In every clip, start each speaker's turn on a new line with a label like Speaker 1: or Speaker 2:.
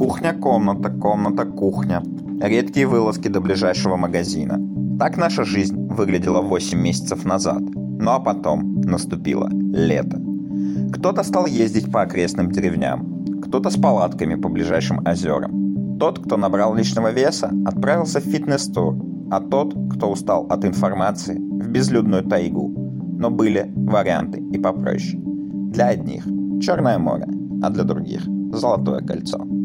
Speaker 1: Кухня, комната, комната, кухня. Редкие вылазки до ближайшего магазина. Так наша жизнь выглядела 8 месяцев назад. Ну а потом наступило лето. Кто-то стал ездить по окрестным деревням, кто-то с палатками по ближайшим озерам. Тот, кто набрал лишнего веса, отправился в фитнес-тур, а тот, кто устал от информации, в безлюдную тайгу. Но были варианты и попроще. Для одних – Черное море, а для других – Золотое кольцо.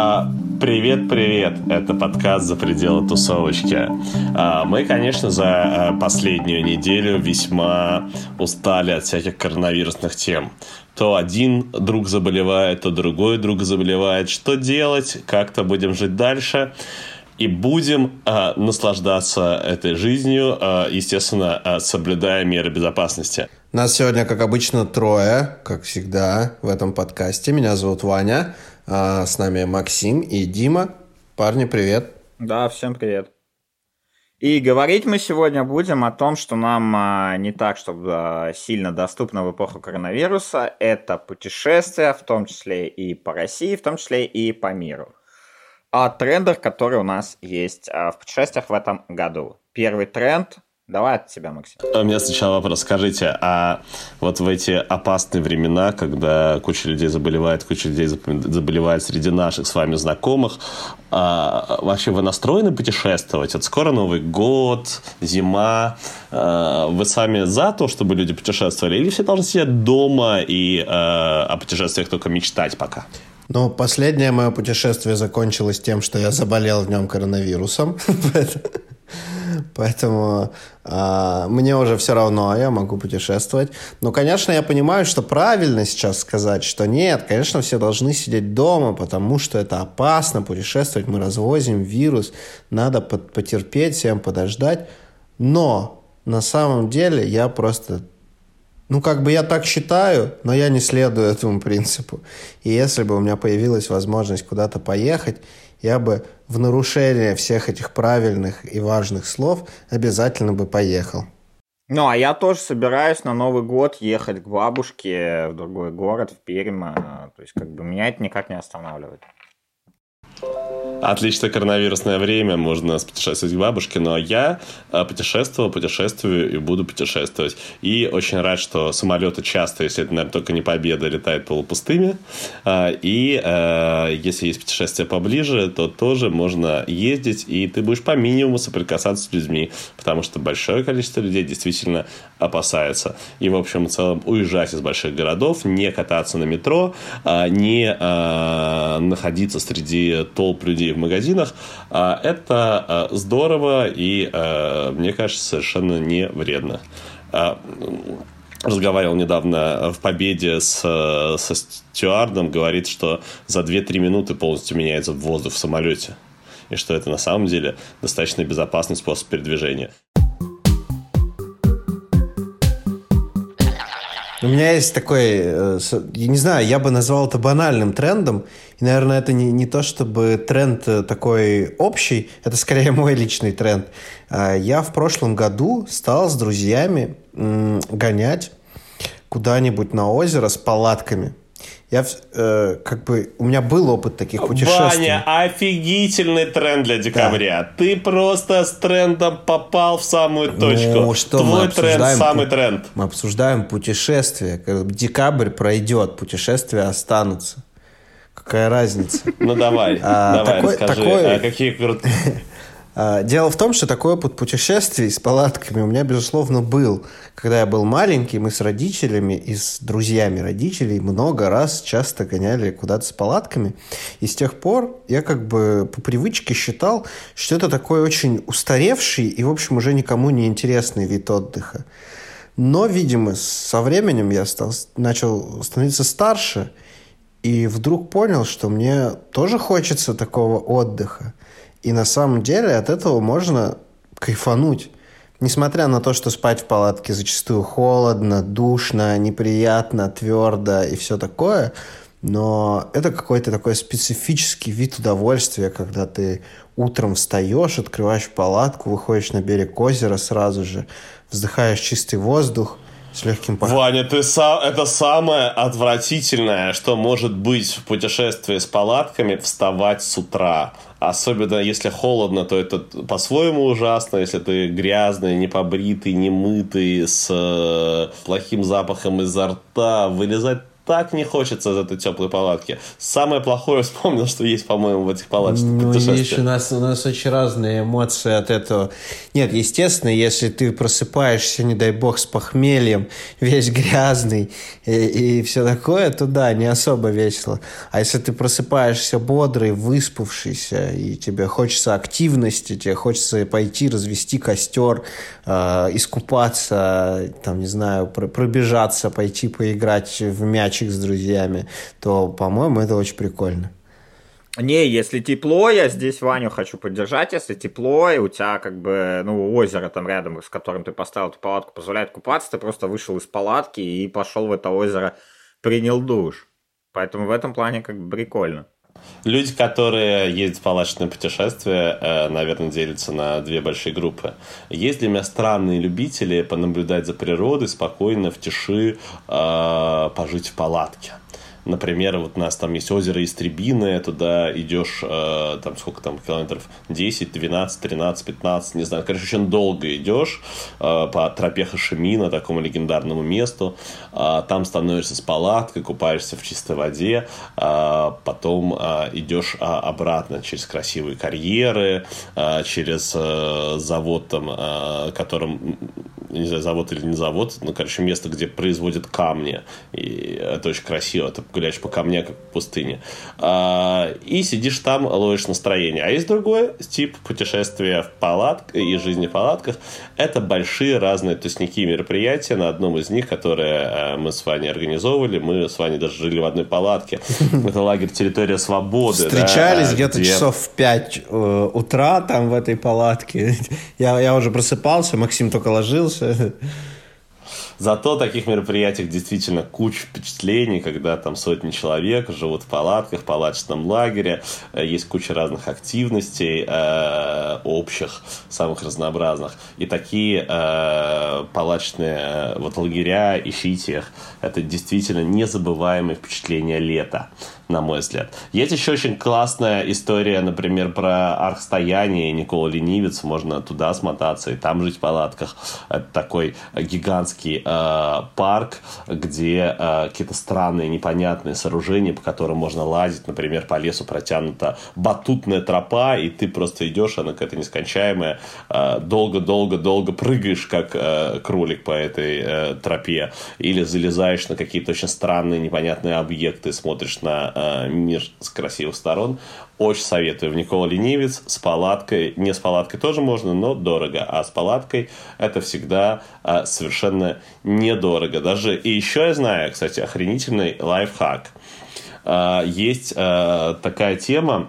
Speaker 2: А, привет, привет! Это подкаст «За пределы тусовочки». А, мы, конечно, за а, последнюю неделю весьма устали от всяких коронавирусных тем. То один друг заболевает, то другой друг заболевает. Что делать? Как-то будем жить дальше и будем э, наслаждаться этой жизнью, э, естественно, э, соблюдая меры безопасности.
Speaker 3: Нас сегодня, как обычно, трое, как всегда, в этом подкасте. Меня зовут Ваня, э, с нами Максим и Дима. Парни, привет.
Speaker 1: Да, всем привет. И говорить мы сегодня будем о том, что нам а, не так, чтобы а, сильно доступно в эпоху коронавируса. Это путешествия, в том числе и по России, в том числе и по миру о трендах, которые у нас есть а, в путешествиях в этом году. Первый тренд Давай от тебя, Максим.
Speaker 2: У меня сначала вопрос. Скажите, а вот в эти опасные времена, когда куча людей заболевает, куча людей заболевает среди наших с вами знакомых, а вообще вы настроены путешествовать? Вот скоро Новый год, зима. А вы сами за то, чтобы люди путешествовали? Или все должны сидеть дома и а, о путешествиях только мечтать пока?
Speaker 3: Ну, последнее мое путешествие закончилось тем, что я заболел в нем коронавирусом. Поэтому э, мне уже все равно, я могу путешествовать. Но, конечно, я понимаю, что правильно сейчас сказать, что нет, конечно, все должны сидеть дома, потому что это опасно путешествовать, мы развозим вирус, надо потерпеть, всем подождать. Но на самом деле я просто ну, как бы я так считаю, но я не следую этому принципу. И если бы у меня появилась возможность куда-то поехать, я бы в нарушение всех этих правильных и важных слов обязательно бы поехал.
Speaker 1: Ну, а я тоже собираюсь на Новый год ехать к бабушке в другой город, в Пермь. А, то есть, как бы, меня это никак не останавливает.
Speaker 2: Отлично коронавирусное время, можно путешествовать к бабушке, но я э, путешествовал, путешествую и буду путешествовать. И очень рад, что самолеты часто, если это, наверное, только не победа, летают полупустыми. А, и э, если есть путешествия поближе, то тоже можно ездить, и ты будешь по минимуму соприкасаться с людьми, потому что большое количество людей действительно опасается. И, в общем и целом, уезжать из больших городов, не кататься на метро, а, не а, находиться среди толп людей в магазинах, а, это здорово и, мне кажется, совершенно не вредно разговаривал недавно в «Победе» с, со стюардом, говорит, что за 2-3 минуты полностью меняется воздух в самолете. И что это на самом деле достаточно безопасный способ передвижения.
Speaker 3: У меня есть такой, э, я не знаю, я бы назвал это банальным трендом. И, наверное, это не, не то чтобы тренд э, такой общий, это скорее мой личный тренд. А, я в прошлом году стал с друзьями гонять куда-нибудь на озеро с палатками. Я э, как бы у меня был опыт таких путешествий.
Speaker 2: Ваня, офигительный тренд для декабря. Да. Ты просто с трендом попал в самую ну, точку. Ну, что Твой тренд самый тренд.
Speaker 3: Мы обсуждаем путешествия. Декабрь пройдет, путешествия останутся. Какая разница?
Speaker 2: Ну давай, а, давай, такой, расскажи, такой... А какие
Speaker 3: дело в том, что такой опыт путешествий с палатками у меня, безусловно, был. Когда я был маленький, мы с родителями и с друзьями родителей много раз часто гоняли куда-то с палатками. И с тех пор я как бы по привычке считал, что это такой очень устаревший и, в общем, уже никому не интересный вид отдыха. Но, видимо, со временем я стал, начал становиться старше и вдруг понял, что мне тоже хочется такого отдыха. И на самом деле от этого можно кайфануть. Несмотря на то, что спать в палатке зачастую холодно, душно, неприятно, твердо и все такое, но это какой-то такой специфический вид удовольствия, когда ты утром встаешь, открываешь палатку, выходишь на берег озера сразу же, вздыхаешь чистый воздух, с легким
Speaker 2: пар. Ваня, ты са... это самое отвратительное, что может быть в путешествии с палатками, вставать с утра. Особенно если холодно, то это по-своему ужасно. Если ты грязный, не побритый, не мытый, с э, плохим запахом изо рта, вылезать так не хочется из этой теплой палатки. Самое плохое вспомнил, что есть, по-моему, в этих палатках.
Speaker 3: Ну, видишь, у нас, у нас очень разные эмоции от этого. Нет, естественно, если ты просыпаешься, не дай бог, с похмельем, весь грязный и, и все такое, то да, не особо весело. А если ты просыпаешься бодрый, выспавшийся, и тебе хочется активности, тебе хочется пойти развести костер, э, искупаться, там, не знаю, пробежаться, пойти поиграть в мяч мячик с друзьями, то, по-моему, это очень прикольно.
Speaker 1: Не, если тепло, я здесь Ваню хочу поддержать, если тепло, и у тебя как бы, ну, озеро там рядом, с которым ты поставил эту палатку, позволяет купаться, ты просто вышел из палатки и пошел в это озеро, принял душ. Поэтому в этом плане как бы прикольно.
Speaker 2: Люди, которые ездят в палаточное путешествие, э, наверное, делятся на две большие группы. Есть для меня странные любители понаблюдать за природой, спокойно, в тиши, э, пожить в палатке. Например, вот у нас там есть озеро Истребиное, туда идешь, э, там сколько там километров, 10, 12, 13, 15, не знаю, короче, очень долго идешь э, по тропе Хашимина, такому легендарному месту, э, там становишься с палаткой, купаешься в чистой воде, э, потом э, идешь э, обратно через красивые карьеры, э, через э, завод там, э, которым, не знаю, завод или не завод, ну, короче, место, где производят камни, и это очень красиво, это гуляешь по камням, как в пустыне. А, и сидишь там, ловишь настроение. А есть другой тип путешествия в палатках и жизни в палатках. Это большие разные тусняки мероприятия. На одном из них, которые э, мы с вами организовывали, мы с вами даже жили в одной палатке. Это лагерь «Территория свободы».
Speaker 3: Встречались где-то часов в 5 э, утра там в этой палатке. Я, я уже просыпался, Максим только ложился.
Speaker 2: Зато таких мероприятиях действительно куча впечатлений, когда там сотни человек живут в палатках, в палаточном лагере, э, есть куча разных активностей э, общих, самых разнообразных. И такие э, палаточные вот лагеря, ищите их, это действительно незабываемые впечатления лета на мой взгляд. Есть еще очень классная история, например, про архстояние Никола Ленивец. Можно туда смотаться и там жить в палатках. Это такой гигантский парк, где э, какие-то странные, непонятные сооружения, по которым можно лазить. Например, по лесу протянута батутная тропа, и ты просто идешь, она какая-то нескончаемая. Э, долго-долго-долго прыгаешь, как э, кролик по этой э, тропе. Или залезаешь на какие-то очень странные, непонятные объекты, смотришь на э, мир с красивых сторон. Очень советую. В Никола Ленивец с палаткой. Не с палаткой тоже можно, но дорого. А с палаткой это всегда э, совершенно недорого. Даже и еще я знаю, кстати, охренительный лайфхак. Э, есть э, такая тема,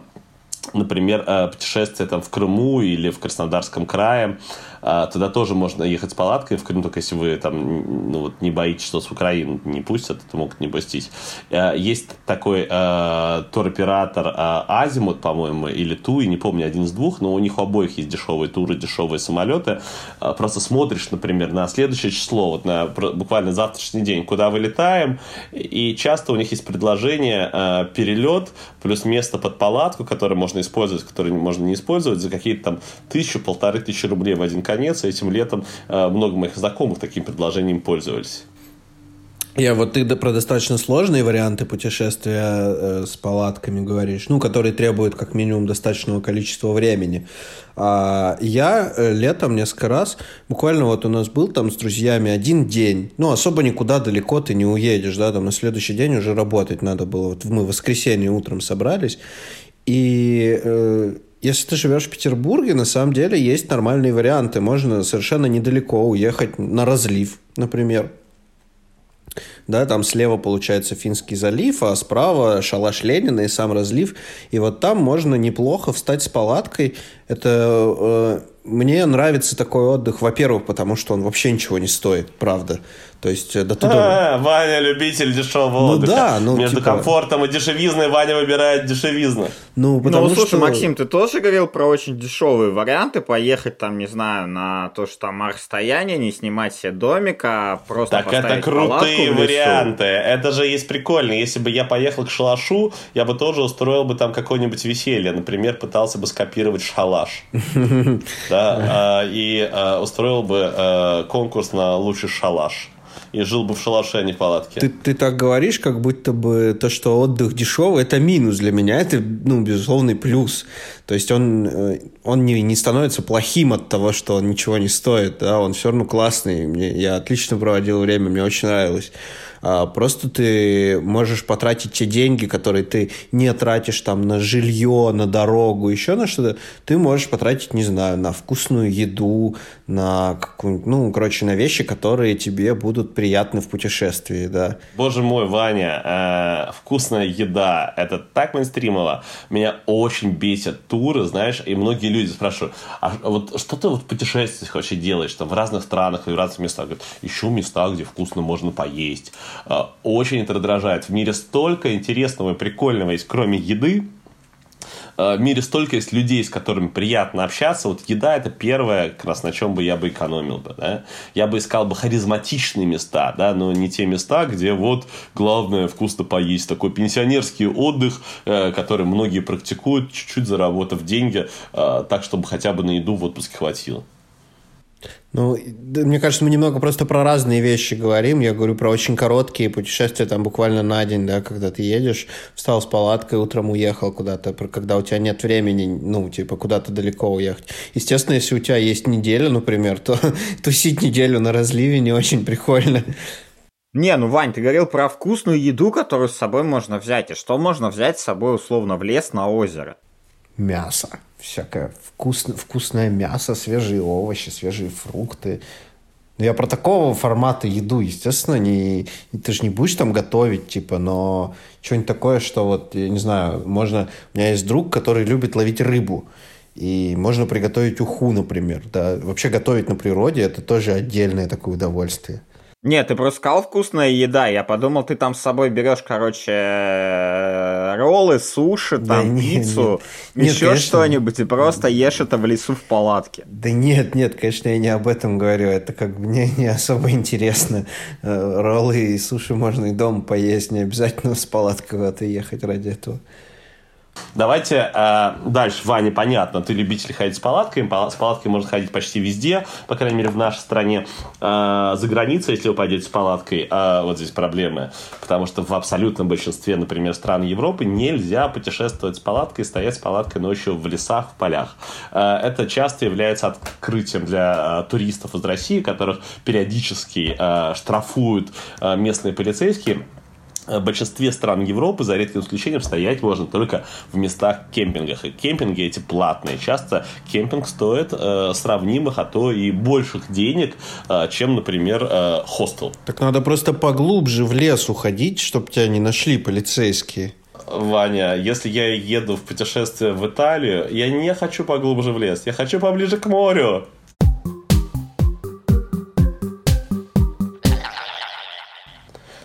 Speaker 2: например, э, путешествие там в Крыму или в Краснодарском крае. А, туда тоже можно ехать с палаткой, в Крым, только если вы там ну, вот, не боитесь, что с Украины не пустят, это могут не пустить. А, есть такой э, туроператор э, Азимут, по-моему, или Туи, не помню, один из двух, но у них у обоих есть дешевые туры, дешевые самолеты. Просто смотришь, например, на следующее число, вот на буквально завтрашний день, куда вылетаем, и часто у них есть предложение э, перелет плюс место под палатку, которое можно использовать, которое можно не использовать, за какие-то там тысячу, полторы тысячи рублей в один конец, этим летом э, много моих знакомых таким предложением пользовались.
Speaker 3: Я вот ты про достаточно сложные варианты путешествия э, с палатками говоришь, ну, которые требуют как минимум достаточного количества времени. А я э, летом несколько раз, буквально вот у нас был там с друзьями один день, ну, особо никуда далеко ты не уедешь, да, там на следующий день уже работать надо было. Вот мы в воскресенье утром собрались, и э, если ты живешь в Петербурге, на самом деле есть нормальные варианты. Можно совершенно недалеко уехать на разлив, например. Да, там слева получается Финский залив, а справа шалаш Ленина и сам разлив. И вот там можно неплохо встать с палаткой. Это э, мне нравится такой отдых, во-первых, потому что он вообще ничего не стоит, правда. То есть э, до туда...
Speaker 2: А, Ваня любитель дешевого
Speaker 3: Ну
Speaker 2: отдыха.
Speaker 3: да, ну,
Speaker 2: Между
Speaker 3: типа-
Speaker 2: комфортом и дешевизной Ваня выбирает дешевизну.
Speaker 3: Ну, потому
Speaker 4: ну, слушай,
Speaker 3: что...
Speaker 4: Максим, ты тоже говорил про очень дешевые варианты, поехать там, не знаю, на то, что там расстояние, не снимать себе домик, а просто
Speaker 2: Так это
Speaker 4: поставить палатку
Speaker 2: крутые варианты. Это же есть прикольно. Если бы я поехал к шалашу, я бы тоже устроил бы там какое-нибудь веселье. Например, пытался бы скопировать шалаш. Да, а, и а, устроил бы а, конкурс на лучший шалаш. И жил бы в шалаше, а не в палатке.
Speaker 3: Ты, ты так говоришь, как будто бы то, что отдых дешевый, это минус для меня, это, ну, безусловный плюс. То есть он, э, он не, не становится плохим от того, что он ничего не стоит, да, он все равно классный. Мне, я отлично проводил время, мне очень нравилось. А, просто ты можешь потратить те деньги, которые ты не тратишь там на жилье, на дорогу, еще на что-то, ты можешь потратить, не знаю, на вкусную еду, на какую ну, короче, на вещи, которые тебе будут приятны в путешествии, да.
Speaker 2: Боже мой, Ваня, э, вкусная еда, это так мейнстримово. Меня очень бесят туры, знаешь, и многие люди спрашивают, а вот что ты вот в путешествиях вообще делаешь, там в разных странах и в разных местах? Говорят, ищу места, где вкусно можно поесть. Э, очень это раздражает. В мире столько интересного и прикольного есть, кроме еды, Э, в мире столько есть людей, с которыми приятно общаться. Вот еда это первое, как раз на чем бы я бы экономил бы. Да? Я бы искал бы харизматичные места, да, но не те места, где вот главное вкусно поесть. Такой пенсионерский отдых, э, который многие практикуют, чуть-чуть заработав деньги, так, чтобы хотя бы на еду в отпуске хватило.
Speaker 3: Ну, мне кажется, мы немного просто про разные вещи говорим. Я говорю про очень короткие путешествия, там буквально на день, да, когда ты едешь, встал с палаткой, утром уехал куда-то, когда у тебя нет времени, ну, типа, куда-то далеко уехать. Естественно, если у тебя есть неделя, например, то тусить неделю на разливе не очень прикольно.
Speaker 4: Не, ну, Вань, ты говорил про вкусную еду, которую с собой можно взять. И что можно взять с собой, условно, в лес на озеро?
Speaker 3: Мясо. Всякое вкусно, вкусное мясо, свежие овощи, свежие фрукты. Ну, я про такого формата еду, естественно, не, ты же не будешь там готовить, типа, но что-нибудь такое, что вот, я не знаю, можно... У меня есть друг, который любит ловить рыбу, и можно приготовить уху, например, да. Вообще готовить на природе – это тоже отдельное такое удовольствие.
Speaker 4: Нет, ты просто сказал вкусная еда. Я подумал, ты там с собой берешь, короче, роллы, суши,
Speaker 3: Да
Speaker 4: там,
Speaker 3: не-
Speaker 4: пиццу,
Speaker 3: нет. Нет,
Speaker 4: еще что-нибудь, и просто ешь это в лесу в палатке.
Speaker 3: Да нет, нет, конечно, я не об этом говорю. Это как бы мне не особо интересно. Э, Роллы и суши можно и дома поесть, не обязательно с палаткой куда-то ехать ради этого.
Speaker 2: Давайте э, дальше. Ваня, понятно, ты любитель ходить с палаткой. Пала- С палаткой можно ходить почти везде, по крайней мере, в нашей стране. Э, за границей, если вы пойдете с палаткой, э, вот здесь проблемы. Потому что в абсолютном большинстве, например, стран Европы нельзя путешествовать с палаткой, стоять с палаткой ночью в лесах, в полях. Э, это часто является открытием для э, туристов из России, которых периодически э, штрафуют э, местные полицейские. В большинстве стран Европы, за редким исключением, стоять можно только в местах кемпингах. И кемпинги эти платные. Часто кемпинг стоит э, сравнимых, а то и больших денег, э, чем, например, э, хостел.
Speaker 3: Так надо просто поглубже в лес уходить, чтобы тебя не нашли полицейские.
Speaker 2: Ваня, если я еду в путешествие в Италию, я не хочу поглубже в лес, я хочу поближе к морю.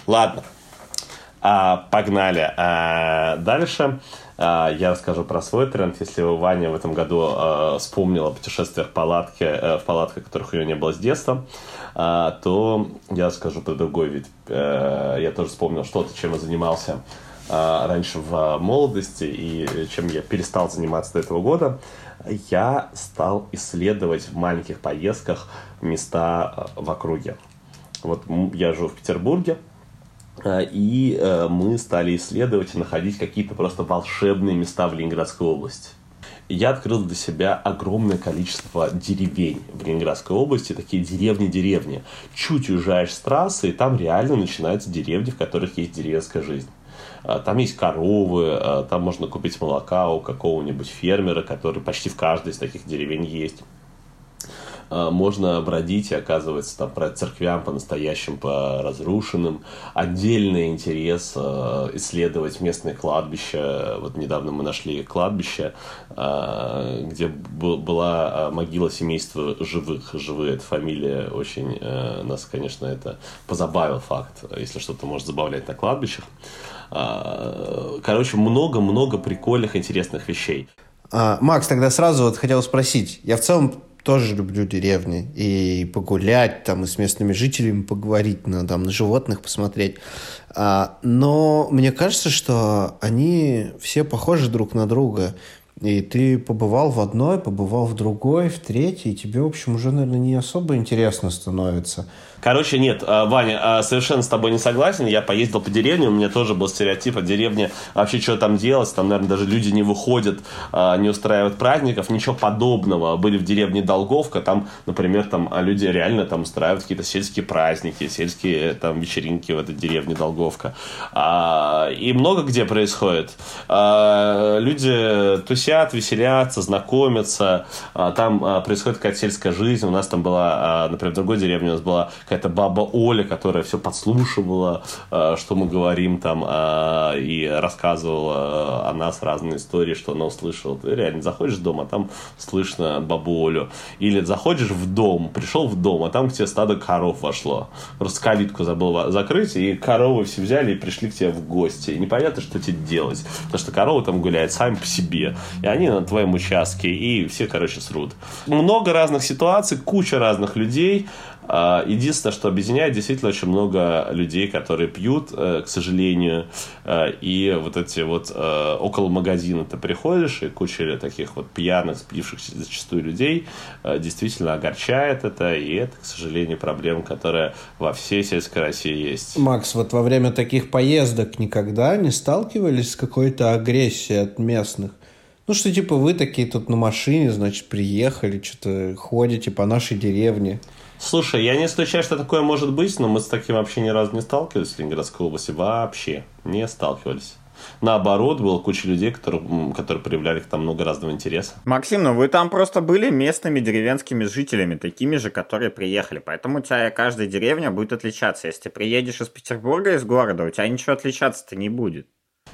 Speaker 2: Ладно, А, погнали. А, дальше а, я расскажу про свой тренд. Если Ваня в этом году а, вспомнила о путешествиях в палатке, э, в палатках, которых у нее не было с детства, а, то я расскажу про другой вид. Э, Я тоже вспомнил что-то, чем я занимался а, раньше в молодости и чем я перестал заниматься до этого года. Я стал исследовать в маленьких поездках места э, в округе. Вот я живу в Петербурге, И э, мы стали исследовать и находить какие-то просто волшебные места в Ленинградской области. Я открыл для себя огромное количество деревень в Ленинградской области, такие деревни-деревни. Чуть уезжаешь с трассы, и там реально начинаются деревни, в которых есть деревенская жизнь. А, Там есть коровы, там можно купить молока у какого-нибудь фермера, который почти в каждой из таких деревень есть. Э, можно бродить и оказывается там про церквям по-настоящим, по разрушенным. Отдельный интерес э, исследовать местные кладбища. Вот недавно мы нашли кладбище, где была могила семейства живых. Живые, это фамилия очень нас, конечно, это позабавил факт, если что-то может забавлять на кладбищах. Короче, много-много прикольных, интересных вещей.
Speaker 3: А, Макс, тогда сразу вот хотел спросить. Я в целом тоже люблю деревни. И погулять там, и с местными жителями поговорить, на, там, на животных посмотреть. А, но мне кажется, что они все похожи друг на друга. И ты побывал в одной, побывал в другой, в третьей, и тебе, в общем, уже, наверное, не особо интересно становится.
Speaker 2: Короче, нет, а, Ваня, а, совершенно с тобой не согласен. Я поездил по деревне, у меня тоже был стереотип о деревне. Вообще, что там делать? Там, наверное, даже люди не выходят, а, не устраивают праздников. Ничего подобного. Были в деревне Долговка, там, например, там люди реально там устраивают какие-то сельские праздники, сельские там вечеринки в этой деревне Долговка. И много где происходит. Люди тусят, веселятся, знакомятся. Там происходит какая-то сельская жизнь. У нас там была, например, в другой деревне у нас была какая-то баба Оля, которая все подслушивала, э, что мы говорим там, э, и рассказывала о нас разные истории, что она услышала. Ты реально заходишь в дом, а там слышно бабу Олю. Или заходишь в дом, пришел в дом, а там к тебе стадо коров вошло. Просто калитку забыл закрыть, и коровы все взяли и пришли к тебе в гости. И непонятно, что тебе делать. Потому что коровы там гуляют сами по себе. И они на твоем участке, и все, короче, срут. Много разных ситуаций, куча разных людей. А, единственное, что объединяет, действительно очень много людей, которые пьют, э, к сожалению, э, и вот эти вот э, около магазина ты приходишь, и куча таких вот пьяных, спившихся зачастую людей действительно огорчает это, и это, к сожалению, проблема, которая во всей сельской России есть.
Speaker 3: Макс, вот во время таких поездок никогда не сталкивались с какой-то агрессией от местных? Ну, что типа вы такие тут на машине, значит, приехали, что-то ходите по нашей деревне.
Speaker 2: Слушай, я не исключаю, что такое может быть, но мы с таким вообще ни разу не сталкивались в Ленинградской области. Вообще не сталкивались. Наоборот, было куча людей, которые, которые проявляли там много разного интереса.
Speaker 4: Максим, ну вы там просто были местными деревенскими жителями, такими же, которые приехали. Поэтому у тебя каждая деревня будет отличаться. Если ты приедешь из Петербурга, из города, у тебя ничего отличаться-то не будет.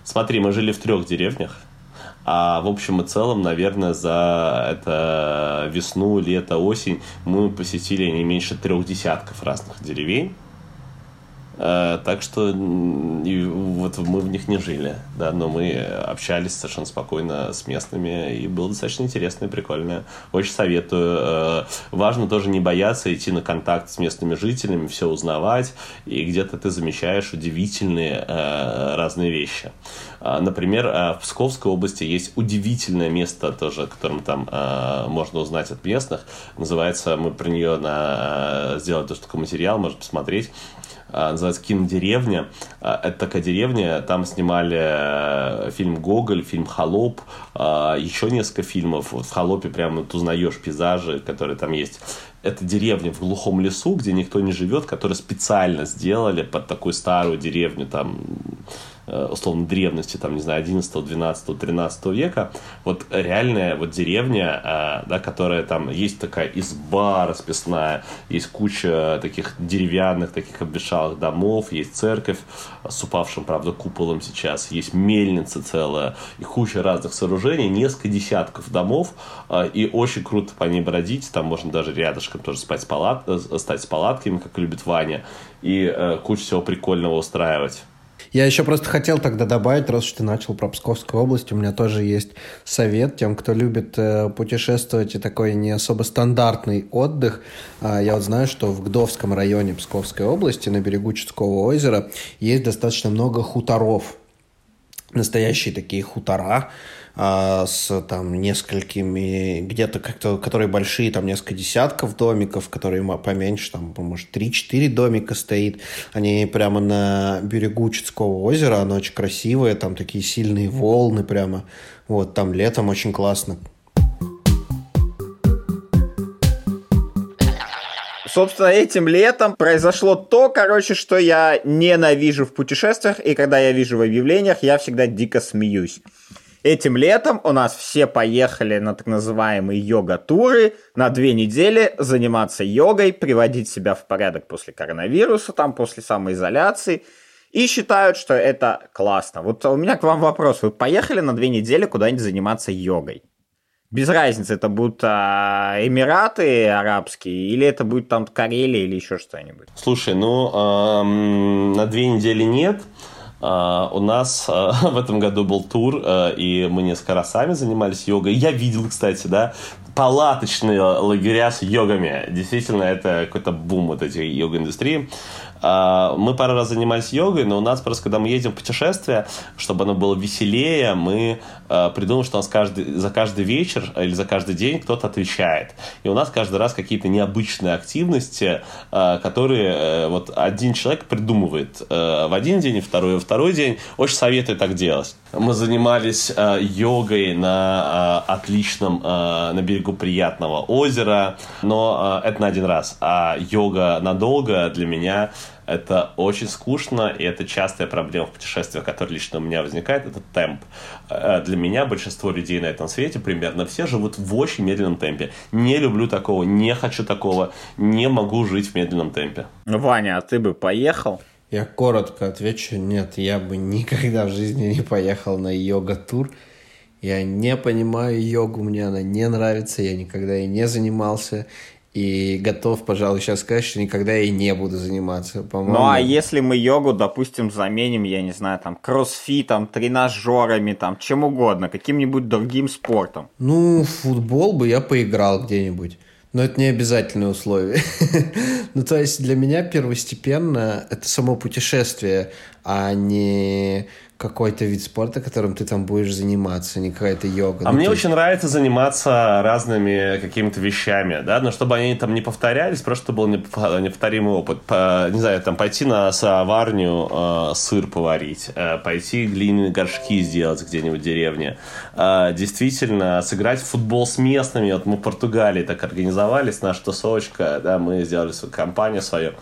Speaker 2: Смотри, мы жили в трех деревнях. А в общем и целом, наверное, за это весну, лето, осень мы посетили не меньше трех десятков разных деревень. Э, так что и вот мы в них не жили, да, но мы общались совершенно спокойно с местными, и было достаточно интересно и прикольно. Очень советую. Э, важно тоже не бояться идти на контакт с местными жителями, все узнавать, и где-то ты замечаешь удивительные э, разные вещи. Например, в Псковской области есть удивительное место тоже, о котором там можно узнать от местных. Называется, мы про нее на, сделали тоже такой материал, можно посмотреть. А, называется «Кинодеревня». А, это такая деревня, там снимали фильм «Гоголь», фильм «Холоп», а, еще несколько фильмов. Вот в «Холопе» прямо ты узнаешь пейзажи, которые там есть. Это деревня в глухом лесу, где никто не живет, которые специально сделали под такую старую деревню, там условно древности, там, не знаю, 11, 12, 13 века, вот реальная вот деревня, э, да, которая там, есть такая изба расписная, есть куча таких деревянных, таких обветшалых домов, есть церковь с упавшим, правда, куполом сейчас, есть мельница целая, и куча разных сооружений, несколько десятков домов, э, и очень круто по ней бродить, там можно даже рядышком тоже спать с палат, стать с палатками, как любит Ваня, и кучу всего прикольного устраивать.
Speaker 3: Я еще просто хотел тогда добавить, раз уж ты начал про Псковскую область, у меня тоже есть совет тем, кто любит э, путешествовать и такой не особо стандартный отдых. Э, я вот знаю, что в Гдовском районе Псковской области на берегу Чудского озера есть достаточно много хуторов. Настоящие такие хутора, а, с там несколькими, где-то как-то, которые большие, там несколько десятков домиков, которые поменьше, там, может, 3-4 домика стоит. Они прямо на берегу Чудского озера, оно очень красивое, там такие сильные волны прямо. Вот, там летом очень классно.
Speaker 4: Собственно, этим летом произошло то, короче, что я ненавижу в путешествиях, и когда я вижу в объявлениях, я всегда дико смеюсь. Этим летом у нас все поехали на так называемые йога-туры на две недели заниматься йогой, приводить себя в порядок после коронавируса, там, после самоизоляции. И считают, что это классно. Вот у меня к вам вопрос. Вы поехали на две недели куда-нибудь заниматься йогой? Без разницы, это будут а, Эмираты арабские, или это будет там Карелия, или еще что-нибудь.
Speaker 2: Слушай, ну, эм, на две недели нет. Uh, у нас uh, в этом году был тур, uh, и мы несколько раз сами занимались йогой. Я видел, кстати, да, палаточные лагеря с йогами. Действительно, это какой-то бум вот этой йога-индустрии. А, мы пару раз занимались йогой, но у нас просто, когда мы едем в путешествие, чтобы оно было веселее, мы а, придумали, что у нас каждый, за каждый вечер или за каждый день кто-то отвечает. И у нас каждый раз какие-то необычные активности, а, которые э, вот один человек придумывает э, в один день, второй во второй день. Очень советую так делать. Мы занимались йогой на отличном, на берегу приятного озера, но это на один раз. А йога надолго для меня это очень скучно, и это частая проблема в путешествиях, которая лично у меня возникает, это темп. Э, для меня большинство людей на этом свете, примерно все, живут в очень медленном темпе. Не люблю такого, не хочу такого, не могу жить в медленном темпе.
Speaker 4: Ваня, а ты бы поехал?
Speaker 3: Я коротко отвечу, нет, я бы никогда в жизни не поехал на йога-тур. Я не понимаю йогу, мне она не нравится, я никогда и не занимался. И готов, пожалуй, сейчас сказать, что никогда и не буду заниматься.
Speaker 4: По-моему. Ну а если мы йогу, допустим, заменим, я не знаю, там, кроссфитом, тренажерами, там, чем угодно, каким-нибудь другим спортом?
Speaker 3: Ну, футбол бы я поиграл где-нибудь. Но это не обязательное условие. ну, то есть для меня первостепенно это само путешествие, а не какой-то вид спорта, которым ты там будешь заниматься, не какая-то йога.
Speaker 2: А ну, мне есть... очень нравится заниматься разными какими-то вещами, да, но чтобы они там не повторялись, просто чтобы был неповторимый опыт. По, не знаю, там пойти на саварню э, сыр поварить, э, пойти глиняные горшки сделать где-нибудь в деревне, э, действительно сыграть в футбол с местными. Вот мы в Португалии так организовались, наша тусовочка, да, мы сделали свою компанию свою,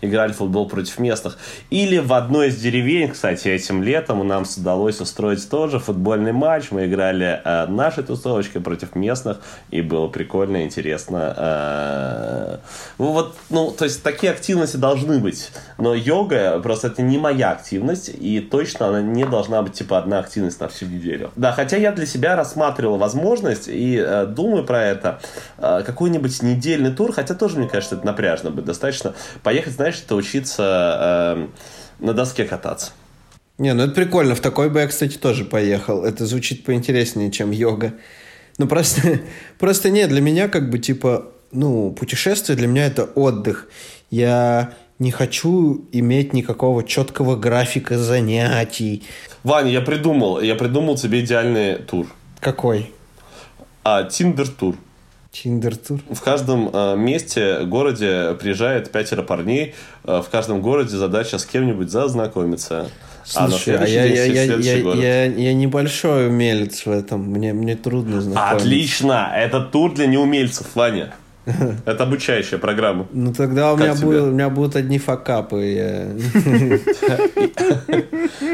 Speaker 2: играли в футбол против местных. Или в одной из деревень, кстати, этим летом поэтому нам удалось устроить тоже футбольный матч. Мы играли э, нашей тусовочкой против местных, и было прикольно, интересно. Э, ну, вот, ну, то есть такие активности должны быть. Но йога просто это не моя активность, и точно она не должна быть типа одна активность на всю неделю. Да, хотя я для себя рассматривал возможность и э, думаю про это. Э, какой-нибудь недельный тур, хотя тоже, мне кажется, это напряжно будет достаточно. Поехать, знаешь, это учиться э, на доске кататься.
Speaker 3: Не, ну это прикольно. В такой бы я, кстати, тоже поехал. Это звучит поинтереснее, чем йога. Ну просто, просто нет, для меня как бы типа, ну, путешествие для меня это отдых. Я не хочу иметь никакого четкого графика занятий.
Speaker 2: Ваня, я придумал, я придумал тебе идеальный тур.
Speaker 3: Какой?
Speaker 2: А, Тиндер-тур.
Speaker 3: Тиндер-тур?
Speaker 2: В каждом э, месте, городе приезжает пятеро парней. Э, в каждом городе задача с кем-нибудь зазнакомиться.
Speaker 3: Слушай, а, а я, я, я, я, я, я небольшой умелец в этом. Мне, мне трудно знакомиться.
Speaker 2: Отлично! Это тур для неумельцев, Ваня. Это обучающая программа.
Speaker 3: Ну тогда у меня, будут, у меня будут одни факапы.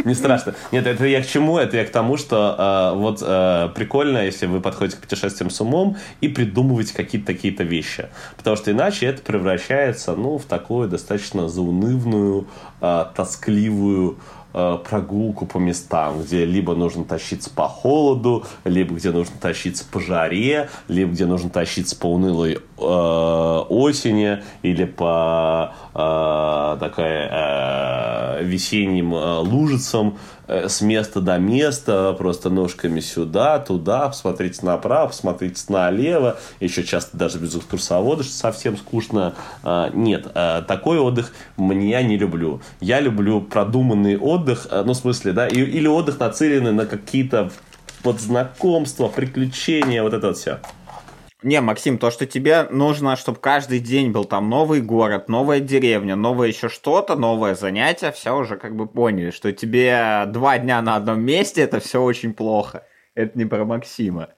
Speaker 2: Не страшно. Нет, это я к чему? Это я к тому, что а, вот а, прикольно, если вы подходите к путешествиям с умом и придумываете какие-то такие-то вещи. Потому что иначе это превращается ну, в такую достаточно заунывную, а, тоскливую Э, прогулку по местам, где либо нужно тащиться по холоду, либо где нужно тащиться по жаре, либо где нужно тащиться по унылой э, осени или по э, такая э, весенним э, лужицам. Э, с места до места, просто ножками сюда, туда, посмотрите направо, посмотрите налево, еще часто даже без экскурсовода, что совсем скучно. А, нет, а, такой отдых мне не люблю. Я люблю продуманный отдых, а, ну, в смысле, да, или отдых нацеленный на какие-то вот знакомства, приключения, вот это вот все.
Speaker 4: Не, Максим, то, что тебе нужно, чтобы каждый день был там новый город, новая деревня, новое еще что-то, новое занятие, все уже как бы поняли, что тебе два дня на одном месте, это все очень плохо. Это не про Максима.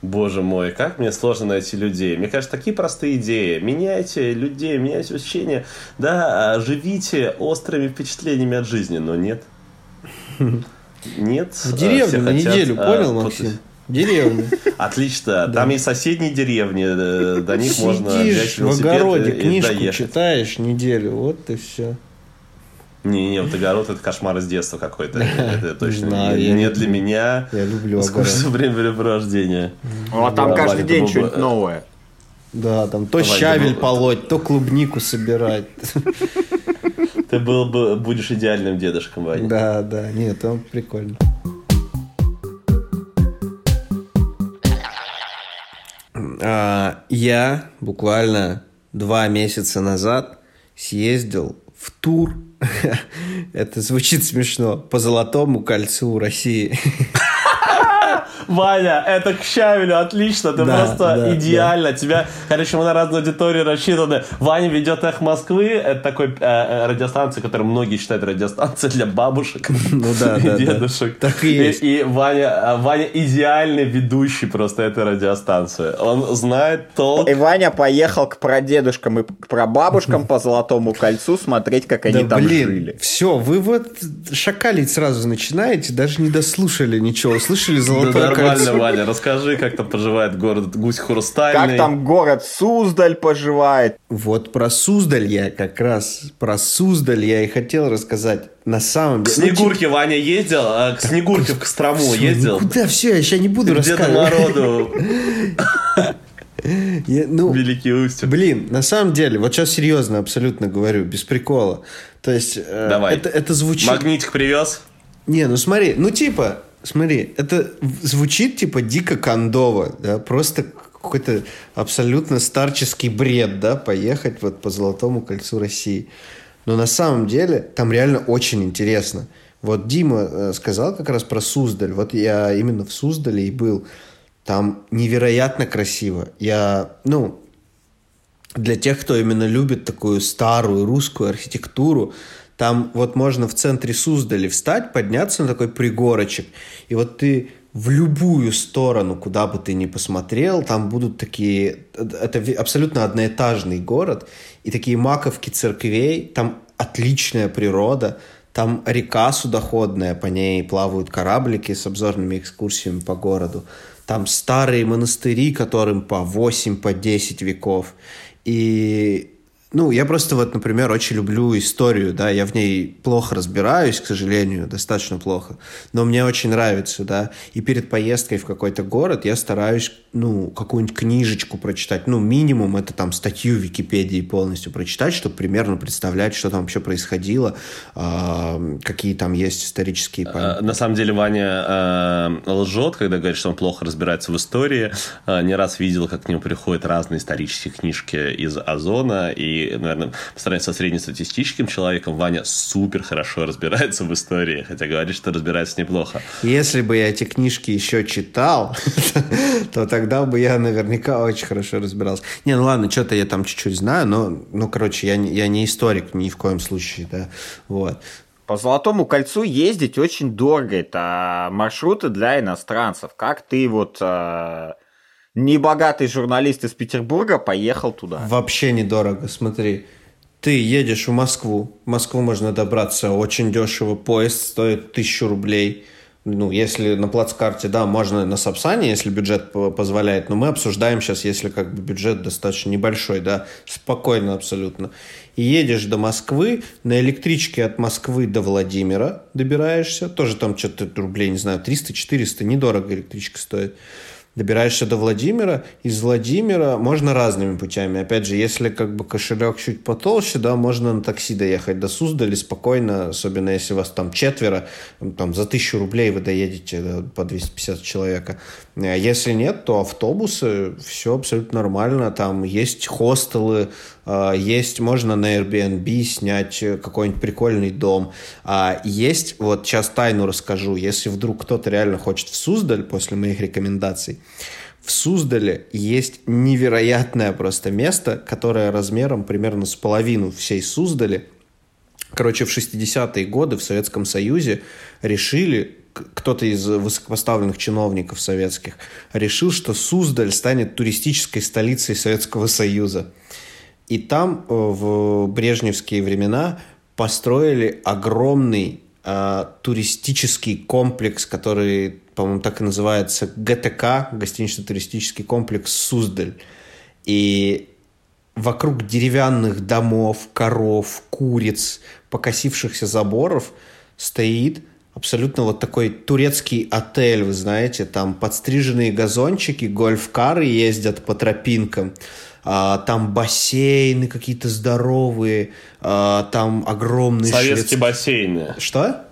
Speaker 2: Боже мой, как мне сложно найти людей. Мне кажется, такие простые идеи. Меняйте людей, меняйте ощущения. Да, живите острыми впечатлениями от жизни, но нет. Нет.
Speaker 3: В деревню на неделю, понял, Максим? Деревню.
Speaker 2: Отлично. Там и соседние деревни, э, до них можно взять
Speaker 3: в огороде книжку читаешь неделю, вот и все.
Speaker 2: Не-не, вот огород это кошмар из детства какой-то. Это точно Знаю, не, не для меня.
Speaker 3: Я люблю
Speaker 2: Скучное времяпрепровождение.
Speaker 4: Ну, а там да, каждый день что-нибудь новое.
Speaker 3: Да, там то Ваня, щавель полоть, то клубнику собирать.
Speaker 2: Ты был бы, будешь идеальным дедушком, Ваня.
Speaker 3: Да, да, нет, он прикольно. Я буквально два месяца назад съездил в тур Это звучит смешно. По золотому кольцу России.
Speaker 2: Ваня, это к Щавелю, отлично, ты да, просто да, идеально. Да. Тебя, короче, мы на разные аудитории рассчитаны. Ваня ведет «Эх Москвы», это такой э, э радиостанция, которую многие считают радиостанцией для бабушек ну, да, и да, дедушек.
Speaker 3: Да. Так и, есть.
Speaker 2: и, и Ваня, э, Ваня идеальный ведущий просто этой радиостанции. Он знает толк.
Speaker 4: И Ваня поехал к прадедушкам и к прабабушкам по Золотому кольцу смотреть, как они там блин, жили.
Speaker 3: Все, вы вот шакалить сразу начинаете, даже не дослушали ничего. Слышали «Золотое
Speaker 2: Нормально, Ваня, расскажи, как там поживает город Гусь Хрустальный.
Speaker 4: Как там город Суздаль поживает.
Speaker 3: Вот про Суздаль я как раз, про Суздаль я и хотел рассказать. На самом
Speaker 2: деле... К Снегурке Ваня ездил, а к Снегурке в Кострому ездил.
Speaker 3: Куда все, я сейчас не буду рассказывать.
Speaker 2: Деду Мороду.
Speaker 3: Я, ну,
Speaker 2: Великий Устюг.
Speaker 3: Блин, на самом деле, вот сейчас серьезно абсолютно говорю, без прикола. То есть, э,
Speaker 2: Давай.
Speaker 3: Это, это звучит...
Speaker 2: Магнитик привез?
Speaker 3: Не, ну смотри, ну типа, смотри, это звучит типа дико кондово, да, просто какой-то абсолютно старческий бред, да, поехать вот по Золотому кольцу России. Но на самом деле там реально очень интересно. Вот Дима э, сказал как раз про Суздаль. Вот я именно в Суздале и был. Там невероятно красиво. Я, ну, для тех, кто именно любит такую старую русскую архитектуру, там вот можно в центре Суздали встать, подняться на такой пригорочек, и вот ты в любую сторону, куда бы ты ни посмотрел, там будут такие... Это абсолютно одноэтажный город, и такие маковки церквей, там отличная природа, там река судоходная, по ней плавают кораблики с обзорными экскурсиями по городу. Там старые монастыри, которым по 8, по 10 веков. И ну, я просто вот, например, очень люблю историю, да, я в ней плохо разбираюсь, к сожалению, достаточно плохо, но мне очень нравится, да, и перед поездкой в какой-то город я стараюсь, ну, какую-нибудь книжечку прочитать, ну, минимум это там статью в Википедии полностью прочитать, чтобы примерно представлять, что там вообще происходило, э, какие там есть исторические
Speaker 2: памяти. На самом деле Ваня э, лжет, когда говорит, что он плохо разбирается в истории, э, не раз видел, как к нему приходят разные исторические книжки из Озона, и наверное, по сравнению со среднестатистическим человеком, Ваня супер хорошо разбирается в истории, хотя говорит, что разбирается неплохо.
Speaker 3: Если бы я эти книжки еще читал, то тогда бы я наверняка очень хорошо разбирался. Не, ну ладно, что-то я там чуть-чуть знаю, но, ну, короче, я, я не историк ни в коем случае, да, вот.
Speaker 4: По Золотому кольцу ездить очень дорого. Это маршруты для иностранцев. Как ты вот э, небогатый журналист из Петербурга поехал туда.
Speaker 3: Вообще недорого, смотри. Ты едешь в Москву. В Москву можно добраться очень дешево. Поезд стоит тысячу рублей. Ну, если на плацкарте, да, можно на Сапсане, если бюджет позволяет. Но мы обсуждаем сейчас, если как бы бюджет достаточно небольшой, да, спокойно абсолютно. И едешь до Москвы, на электричке от Москвы до Владимира добираешься. Тоже там что-то рублей, не знаю, 300-400, недорого электричка стоит добираешься до Владимира, из Владимира можно разными путями. Опять же, если как бы кошелек чуть потолще, да, можно на такси доехать до Суздали спокойно, особенно если вас там четверо, там за тысячу рублей вы доедете да, по 250 человека. А если нет, то автобусы, все абсолютно нормально, там есть хостелы, есть, можно на Airbnb снять какой-нибудь прикольный дом. А есть, вот сейчас тайну расскажу, если вдруг кто-то реально хочет в Суздаль после моих рекомендаций, в Суздале есть невероятное просто место, которое размером примерно с половину всей Суздали. Короче, в 60-е годы в Советском Союзе решили, кто-то из высокопоставленных чиновников советских решил, что Суздаль станет туристической столицей Советского Союза. И там э, в брежневские времена построили огромный э, туристический комплекс, который, по-моему, так и называется ГТК, гостинично-туристический комплекс Суздаль. И вокруг деревянных домов, коров, куриц, покосившихся заборов стоит абсолютно вот такой турецкий отель, вы знаете, там подстриженные газончики, гольф-кары ездят по тропинкам, а, там бассейны какие-то здоровые, а, там огромные...
Speaker 2: Советские швед... бассейны.
Speaker 3: Что?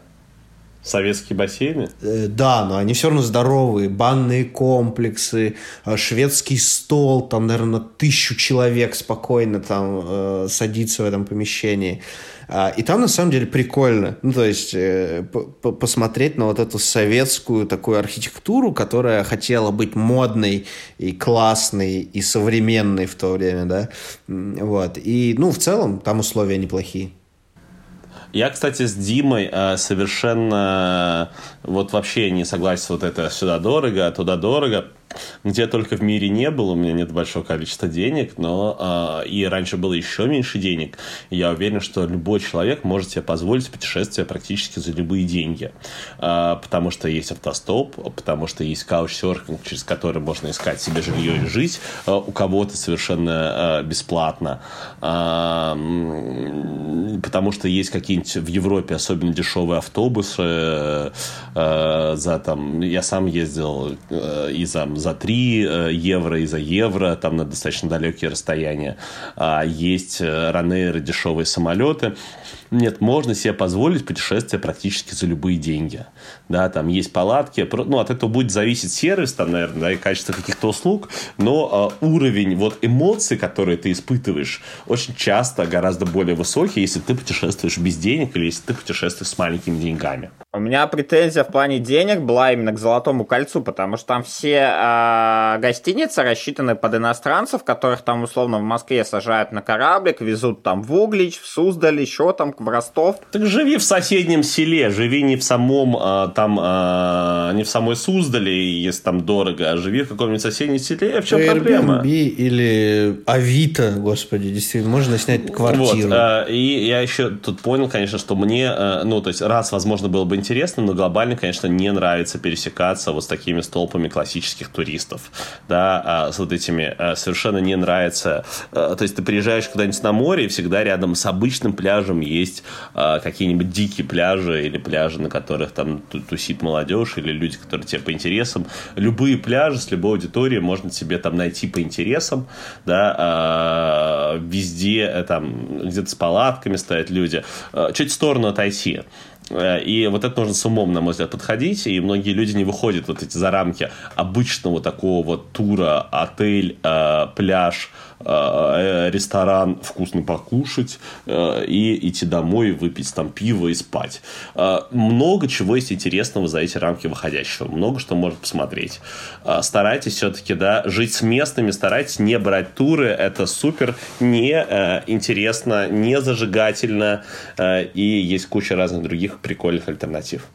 Speaker 2: Советские бассейны?
Speaker 3: Э, да, но они все равно здоровые. Банные комплексы, э, шведский стол, там, наверное, тысячу человек спокойно там э, садится в этом помещении. А, и там на самом деле прикольно. Ну, то есть э, посмотреть на вот эту советскую такую архитектуру, которая хотела быть модной и классной и современной в то время, да. Вот. И, ну, в целом там условия неплохие.
Speaker 2: Я, кстати, с Димой э, совершенно вот вообще не согласен вот это сюда дорого, туда дорого где только в мире не было, у меня нет большого количества денег, но э, и раньше было еще меньше денег. И я уверен, что любой человек может себе позволить путешествие практически за любые деньги. Э, потому что есть автостоп, потому что есть каучсерфинг, через который можно искать себе жилье и жить. Э, у кого-то совершенно э, бесплатно. Э, потому что есть какие-нибудь в Европе особенно дешевые автобусы э, э, за там... Я сам ездил э, и за за 3 э, евро и за евро, там на достаточно далекие расстояния. А есть э, ранейры, дешевые самолеты. Нет, можно себе позволить путешествие практически за любые деньги. Да, там есть палатки. Ну, от этого будет зависеть сервис, там, наверное, да, и качество каких-то услуг. Но э, уровень вот эмоций, которые ты испытываешь, очень часто гораздо более высокий, если ты путешествуешь без денег или если ты путешествуешь с маленькими деньгами.
Speaker 4: У меня претензия в плане денег была именно к Золотому кольцу, потому что там все э, гостиницы рассчитаны под иностранцев, которых там условно в Москве сажают на кораблик, везут там в Углич, в Суздаль, еще там в Ростов.
Speaker 2: Так живи в соседнем селе, живи не в самом э, там, э, не в самой Суздале, если там дорого, а живи в каком-нибудь соседнем селе. В чем Airbnb проблема?
Speaker 3: или Авито, господи, действительно, можно снять квартиру. Вот,
Speaker 2: э, и я еще тут понял, конечно, что мне, э, ну, то есть, раз, возможно, было бы интересно, но глобально, конечно, не нравится пересекаться вот с такими столпами классических туристов, да, а с вот этими а, совершенно не нравится. А, то есть ты приезжаешь куда-нибудь на море, и всегда рядом с обычным пляжем есть а, какие-нибудь дикие пляжи или пляжи, на которых там тусит молодежь или люди, которые тебе по интересам. Любые пляжи с любой аудиторией можно себе там найти по интересам, да, а, везде э, там где-то с палатками стоят люди. Чуть в сторону отойти. Э, и вот это нужно с умом, на мой взгляд, подходить. И многие люди не выходят вот эти за рамки обычного такого тура, отель, э, пляж, ресторан вкусно покушать э, и идти домой, выпить там пиво и спать. Э, много чего есть интересного за эти рамки выходящего. Много что можно посмотреть. Старайтесь все-таки да, жить с местными, старайтесь не брать туры. Это супер не интересно, не зажигательно. И есть куча разных других прикольных альтернатив.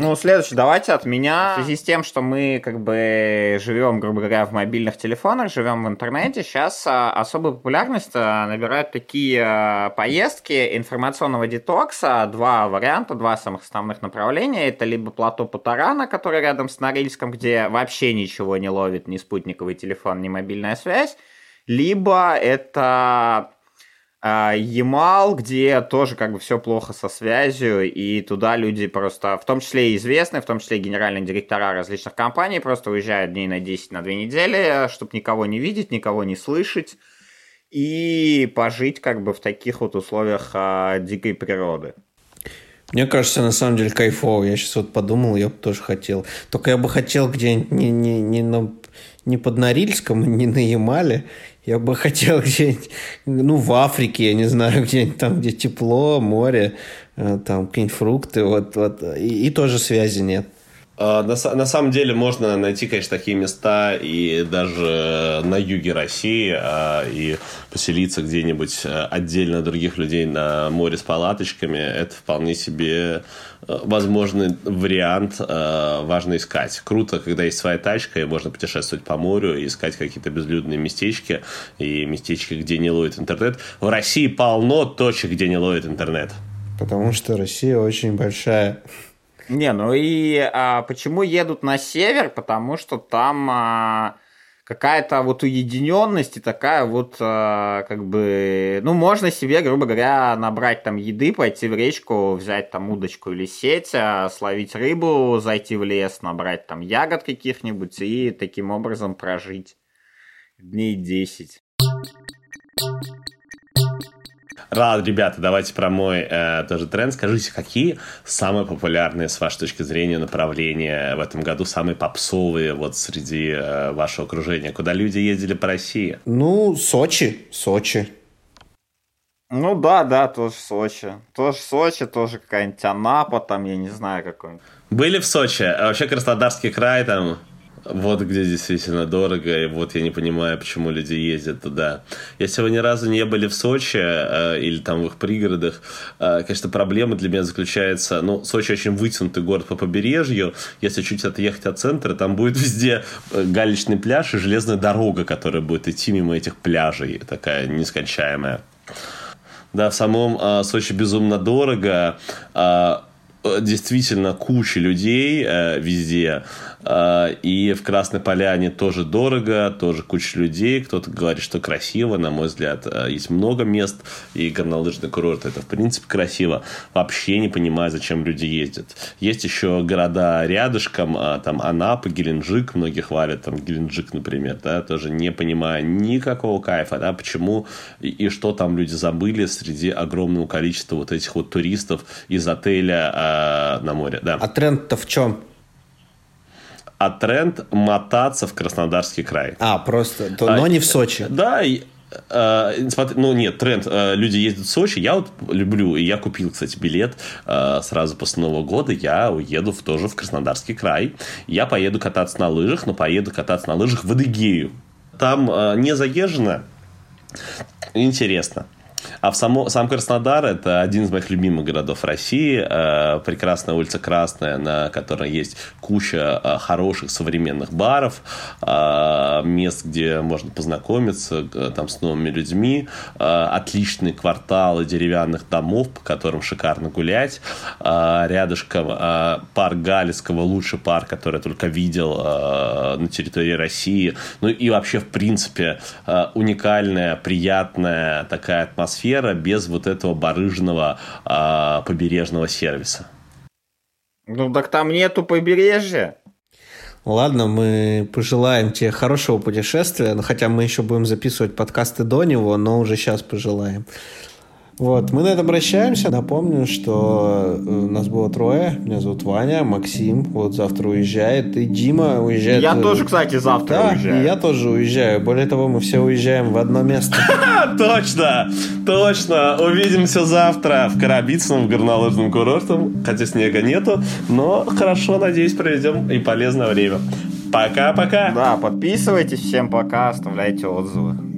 Speaker 4: Ну, следующее, давайте от меня. В связи с тем, что мы как бы живем, грубо говоря, в мобильных телефонах, живем в интернете, сейчас а, особую популярность а, набирают такие а, поездки информационного детокса. Два варианта, два самых основных направления. Это либо плато Путарана, который рядом с Норильском, где вообще ничего не ловит, ни спутниковый телефон, ни мобильная связь. Либо это Ямал, где тоже как бы все плохо со связью, и туда люди просто, в том числе и известные, в том числе и генеральные директора различных компаний, просто уезжают дней на 10, на 2 недели, чтобы никого не видеть, никого не слышать, и пожить как бы в таких вот условиях а, дикой природы.
Speaker 3: Мне кажется, на самом деле кайфово. Я сейчас вот подумал, я бы тоже хотел. Только я бы хотел где-нибудь не, не, не, на, не под Норильском, не на Ямале. Я бы хотел где-нибудь, ну, в Африке, я не знаю, где-нибудь там, где тепло, море, э, там какие-нибудь фрукты, вот, вот, и, и тоже связи нет.
Speaker 2: А, на, на самом деле можно найти, конечно, такие места и даже на юге России, а, и поселиться где-нибудь э, отдельно от других людей на море с палаточками. Это вполне себе э, возможный вариант, э, важно искать. Круто, когда есть своя тачка, и можно путешествовать по морю, и искать какие-то безлюдные местечки, и местечки, где не ловит интернет. В России полно точек, где не ловит интернет.
Speaker 3: потому что Россия очень большая.
Speaker 4: Не, ну и а, почему едут на север? Потому что там а, какая-то вот уединенность и такая вот, а, как бы, ну, можно себе, грубо говоря, набрать там еды, пойти в речку, взять там удочку или сеть, а, словить рыбу, зайти в лес, набрать там ягод каких-нибудь и таким образом прожить дней 10.
Speaker 2: Рад, ребята, давайте про мой э, тоже тренд. Скажите, какие самые популярные, с вашей точки зрения, направления в этом году, самые попсовые вот среди э, вашего окружения? Куда люди ездили по России?
Speaker 3: Ну, Сочи, Сочи.
Speaker 4: Ну да, да, тоже Сочи. Тоже Сочи, тоже какая-нибудь Анапа, там, я не знаю, какой-нибудь.
Speaker 2: Были в Сочи? А вообще Краснодарский край там вот где действительно дорого, и вот я не понимаю, почему люди ездят туда. Если вы ни разу не были в Сочи э, или там в их пригородах, э, конечно, проблема для меня заключается, ну, Сочи очень вытянутый город по побережью, если чуть отъехать от центра, там будет везде э, галечный пляж и железная дорога, которая будет идти мимо этих пляжей, такая нескончаемая. Да, в самом э, Сочи безумно дорого, э, действительно куча людей э, везде. А, и в Красной Поляне тоже дорого, тоже куча людей. Кто-то говорит, что красиво. На мой взгляд, а, есть много мест. И горнолыжный курорт это, в принципе, красиво. Вообще не понимаю, зачем люди ездят. Есть еще города рядышком, а, там Анапа, Геленджик. Многие хвалят там Геленджик, например. Да, тоже не понимаю никакого кайфа. Да, почему и, что там люди забыли среди огромного количества вот этих вот туристов из отеля э, на море. Да.
Speaker 3: А тренд-то в чем?
Speaker 2: А тренд мотаться в Краснодарский край.
Speaker 3: А, просто, то, но а, не в Сочи.
Speaker 2: Да, и, смотри, ну нет, тренд, э, люди ездят в Сочи, я вот люблю, и я купил, кстати, билет э, сразу после Нового года, я уеду в, тоже в Краснодарский край, я поеду кататься на лыжах, но поеду кататься на лыжах в Адыгею. Там э, не заезжено, интересно. А в само, сам Краснодар – это один из моих любимых городов России. Э, прекрасная улица Красная, на которой есть куча э, хороших современных баров, э, мест, где можно познакомиться там с новыми людьми, отличные кварталы деревянных домов, по которым шикарно гулять. Рядышком парк Галицкого, лучший парк, который я только видел на территории России. Ну и вообще, в принципе, уникальная, приятная такая атмосфера атмосфера без вот этого барыжного э, побережного сервиса.
Speaker 4: Ну так там нету побережья.
Speaker 3: Ладно, мы пожелаем тебе хорошего путешествия, ну, хотя мы еще будем записывать подкасты до него, но уже сейчас пожелаем. Вот, мы на этом прощаемся. Напомню, что э, нас было трое. Меня зовут Ваня, Максим вот завтра уезжает, и Дима уезжает.
Speaker 4: Я тоже, кстати, завтра
Speaker 3: да,
Speaker 4: уезжаю.
Speaker 3: и я тоже уезжаю. Более того, мы все уезжаем в одно место.
Speaker 2: Точно! Точно! Увидимся завтра в Карабицыном, в горнолыжном курорте. Хотя снега нету, но хорошо, надеюсь, проведем и полезное время. Пока-пока!
Speaker 4: Да, подписывайтесь, всем пока, оставляйте отзывы.